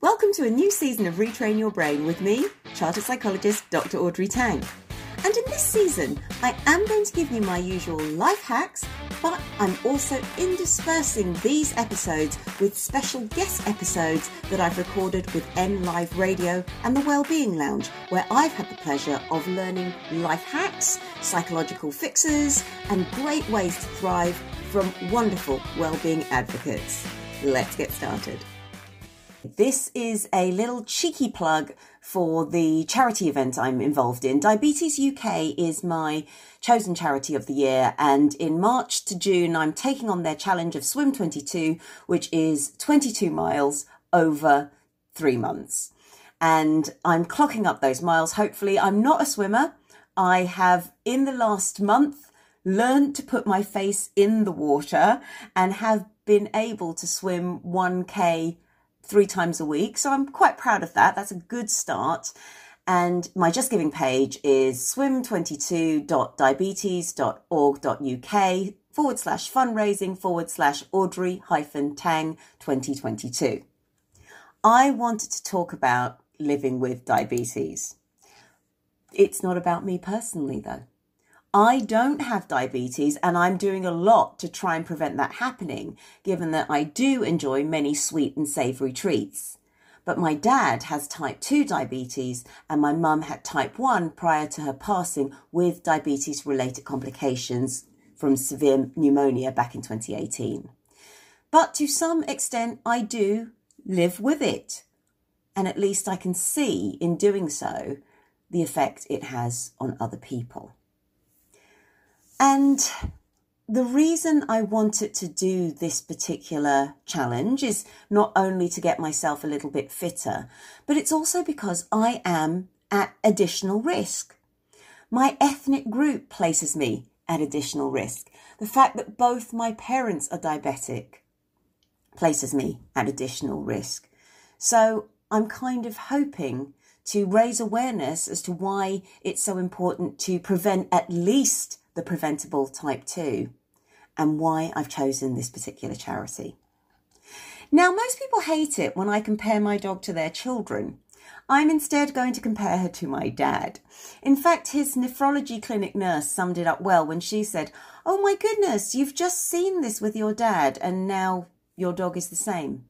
Welcome to a new season of Retrain Your Brain with me, chartered psychologist Dr. Audrey Tang. And in this season, I am going to give you my usual life hacks, but I'm also interspersing these episodes with special guest episodes that I've recorded with N Live Radio and the Wellbeing Lounge, where I've had the pleasure of learning life hacks, psychological fixes, and great ways to thrive from wonderful wellbeing advocates. Let's get started. This is a little cheeky plug for the charity event I'm involved in. Diabetes UK is my chosen charity of the year, and in March to June, I'm taking on their challenge of Swim 22, which is 22 miles over three months. And I'm clocking up those miles. Hopefully, I'm not a swimmer. I have, in the last month, learned to put my face in the water and have been able to swim 1k three times a week. So I'm quite proud of that. That's a good start. And my Just Giving page is swim22.diabetes.org.uk forward slash fundraising forward slash Audrey hyphen Tang 2022. I wanted to talk about living with diabetes. It's not about me personally, though. I don't have diabetes and I'm doing a lot to try and prevent that happening, given that I do enjoy many sweet and savoury treats. But my dad has type 2 diabetes and my mum had type 1 prior to her passing with diabetes related complications from severe pneumonia back in 2018. But to some extent, I do live with it. And at least I can see in doing so the effect it has on other people. And the reason I wanted to do this particular challenge is not only to get myself a little bit fitter, but it's also because I am at additional risk. My ethnic group places me at additional risk. The fact that both my parents are diabetic places me at additional risk. So I'm kind of hoping to raise awareness as to why it's so important to prevent at least the preventable type 2 and why I've chosen this particular charity. Now, most people hate it when I compare my dog to their children. I'm instead going to compare her to my dad. In fact, his nephrology clinic nurse summed it up well when she said, Oh my goodness, you've just seen this with your dad, and now your dog is the same.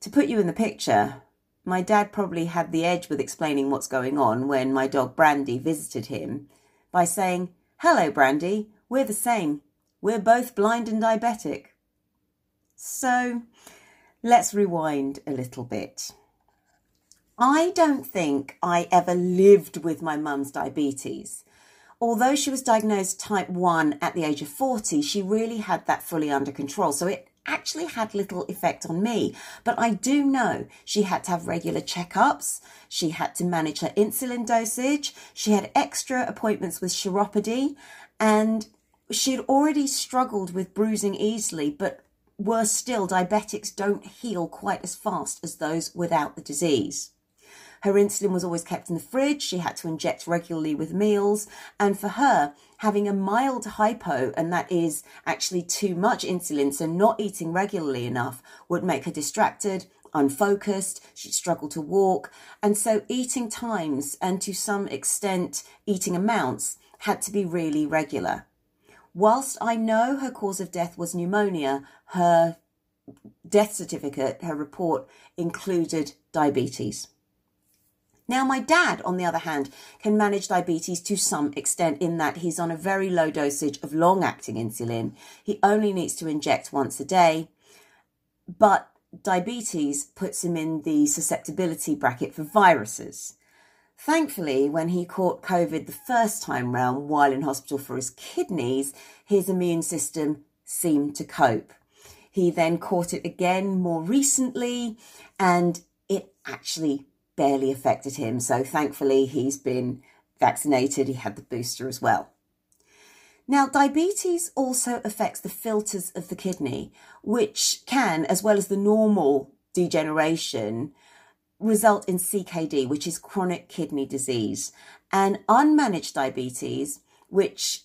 To put you in the picture, my dad probably had the edge with explaining what's going on when my dog Brandy visited him by saying, Hello, Brandy, we're the same. We're both blind and diabetic. So let's rewind a little bit. I don't think I ever lived with my mum's diabetes. Although she was diagnosed type 1 at the age of 40, she really had that fully under control. So it actually had little effect on me. But I do know she had to have regular checkups. She had to manage her insulin dosage. She had extra appointments with chiropody and she'd already struggled with bruising easily, but worse still, diabetics don't heal quite as fast as those without the disease. Her insulin was always kept in the fridge. She had to inject regularly with meals. And for her, having a mild hypo, and that is actually too much insulin, so not eating regularly enough, would make her distracted, unfocused, she'd struggle to walk. And so eating times and to some extent eating amounts had to be really regular. Whilst I know her cause of death was pneumonia, her death certificate, her report included diabetes. Now, my dad, on the other hand, can manage diabetes to some extent in that he's on a very low dosage of long acting insulin. He only needs to inject once a day, but diabetes puts him in the susceptibility bracket for viruses. Thankfully, when he caught COVID the first time round while in hospital for his kidneys, his immune system seemed to cope. He then caught it again more recently, and it actually barely affected him. So thankfully, he's been vaccinated. He had the booster as well. Now, diabetes also affects the filters of the kidney, which can, as well as the normal degeneration, result in CKD, which is chronic kidney disease, and unmanaged diabetes, which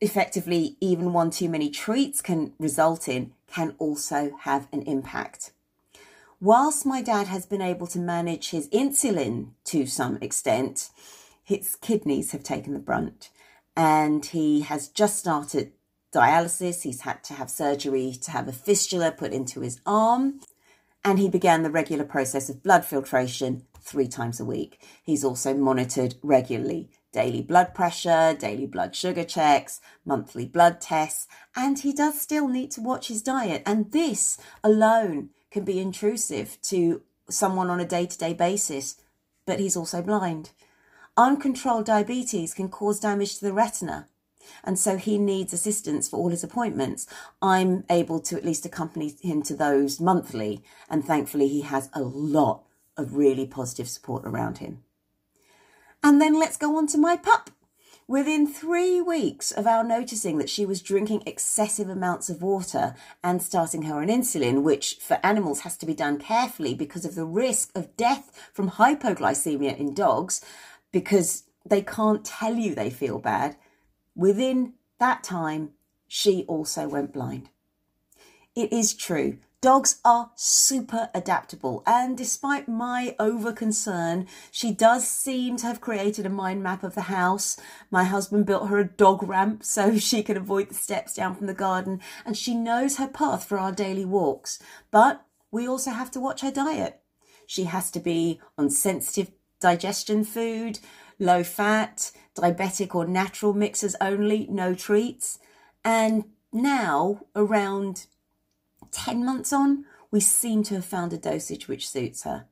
effectively even one too many treats can result in, can also have an impact. Whilst my dad has been able to manage his insulin to some extent, his kidneys have taken the brunt and he has just started dialysis. He's had to have surgery to have a fistula put into his arm and he began the regular process of blood filtration three times a week. He's also monitored regularly daily blood pressure, daily blood sugar checks, monthly blood tests, and he does still need to watch his diet. And this alone can be intrusive to someone on a day to day basis, but he's also blind. Uncontrolled diabetes can cause damage to the retina. And so he needs assistance for all his appointments. I'm able to at least accompany him to those monthly. And thankfully, he has a lot of really positive support around him. And then let's go on to my pup. Within three weeks of our noticing that she was drinking excessive amounts of water and starting her on insulin, which for animals has to be done carefully because of the risk of death from hypoglycemia in dogs, because they can't tell you they feel bad, within that time, she also went blind. It is true Dogs are super adaptable, and despite my over concern, she does seem to have created a mind map of the house. My husband built her a dog ramp so she can avoid the steps down from the garden, and she knows her path for our daily walks. But we also have to watch her diet. She has to be on sensitive digestion food, low fat, diabetic or natural mixes only, no treats. And now, around 10 months on, we seem to have found a dosage which suits her.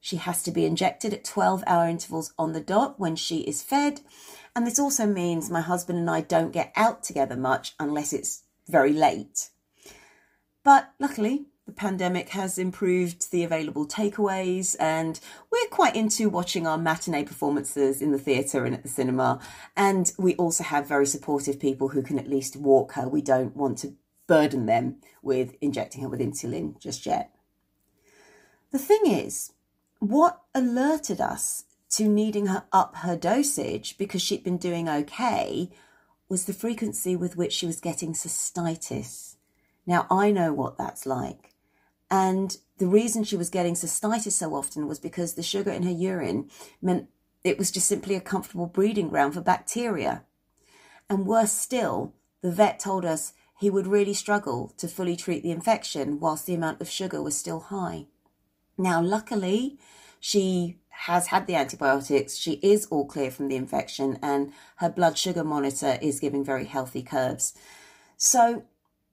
She has to be injected at 12 hour intervals on the dot when she is fed. And this also means my husband and I don't get out together much unless it's very late. But luckily, the pandemic has improved the available takeaways, and we're quite into watching our matinee performances in the theatre and at the cinema. And we also have very supportive people who can at least walk her. We don't want to burden them with injecting her with insulin just yet. The thing is, what alerted us to needing her up her dosage because she'd been doing okay was the frequency with which she was getting cystitis. Now, I know what that's like. And the reason she was getting cystitis so often was because the sugar in her urine meant it was just simply a comfortable breeding ground for bacteria. And worse still, the vet told us he would really struggle to fully treat the infection whilst the amount of sugar was still high. Now, luckily, she has had the antibiotics, she is all clear from the infection, and her blood sugar monitor is giving very healthy curves. So,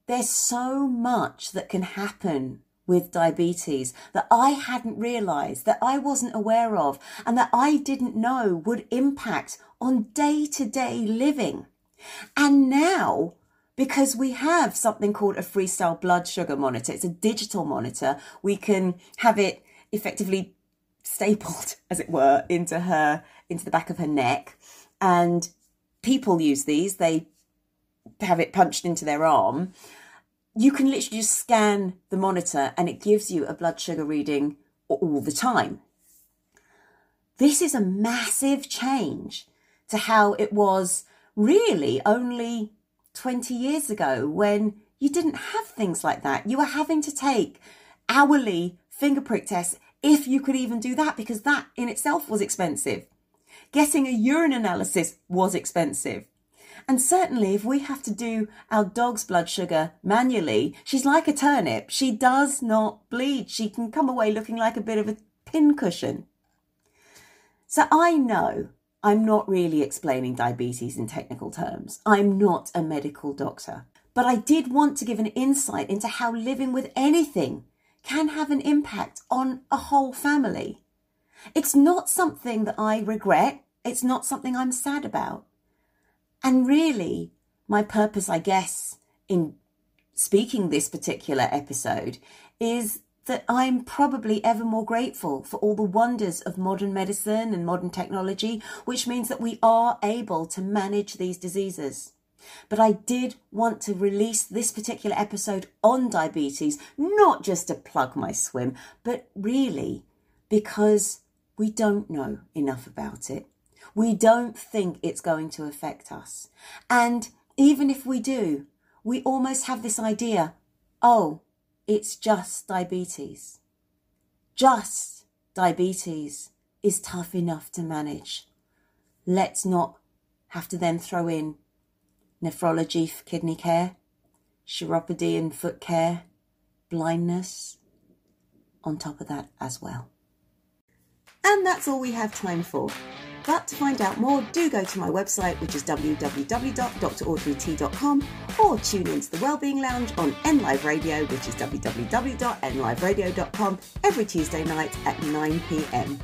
there's so much that can happen with diabetes that I hadn't realized, that I wasn't aware of, and that I didn't know would impact on day to day living. And now because we have something called a freestyle blood sugar monitor. It's a digital monitor. We can have it effectively stapled, as it were, into her, into the back of her neck. And people use these, they have it punched into their arm. You can literally just scan the monitor and it gives you a blood sugar reading all the time. This is a massive change to how it was really only 20 years ago when you didn't have things like that. You were having to take hourly finger prick tests if you could even do that because that in itself was expensive. Getting a urine analysis was expensive. And certainly, if we have to do our dog's blood sugar manually, she's like a turnip. She does not bleed. She can come away looking like a bit of a pincushion. So I know I'm not really explaining diabetes in technical terms. I'm not a medical doctor. But I did want to give an insight into how living with anything can have an impact on a whole family. It's not something that I regret. It's not something I'm sad about. And really, my purpose, I guess, in speaking this particular episode is that I'm probably ever more grateful for all the wonders of modern medicine and modern technology, which means that we are able to manage these diseases. But I did want to release this particular episode on diabetes, not just to plug my swim, but really because we don't know enough about it. We don't think it's going to affect us. And even if we do, we almost have this idea oh, it's just diabetes. just diabetes is tough enough to manage. Let's not have to then throw in nephrology for kidney care, chiropody and foot care, blindness on top of that as well. And that's all we have time for. But to find out more, do go to my website, which is www.draudreyt.com, or tune into the Wellbeing Lounge on NLive Radio, which is www.nliveradio.com, every Tuesday night at 9 pm.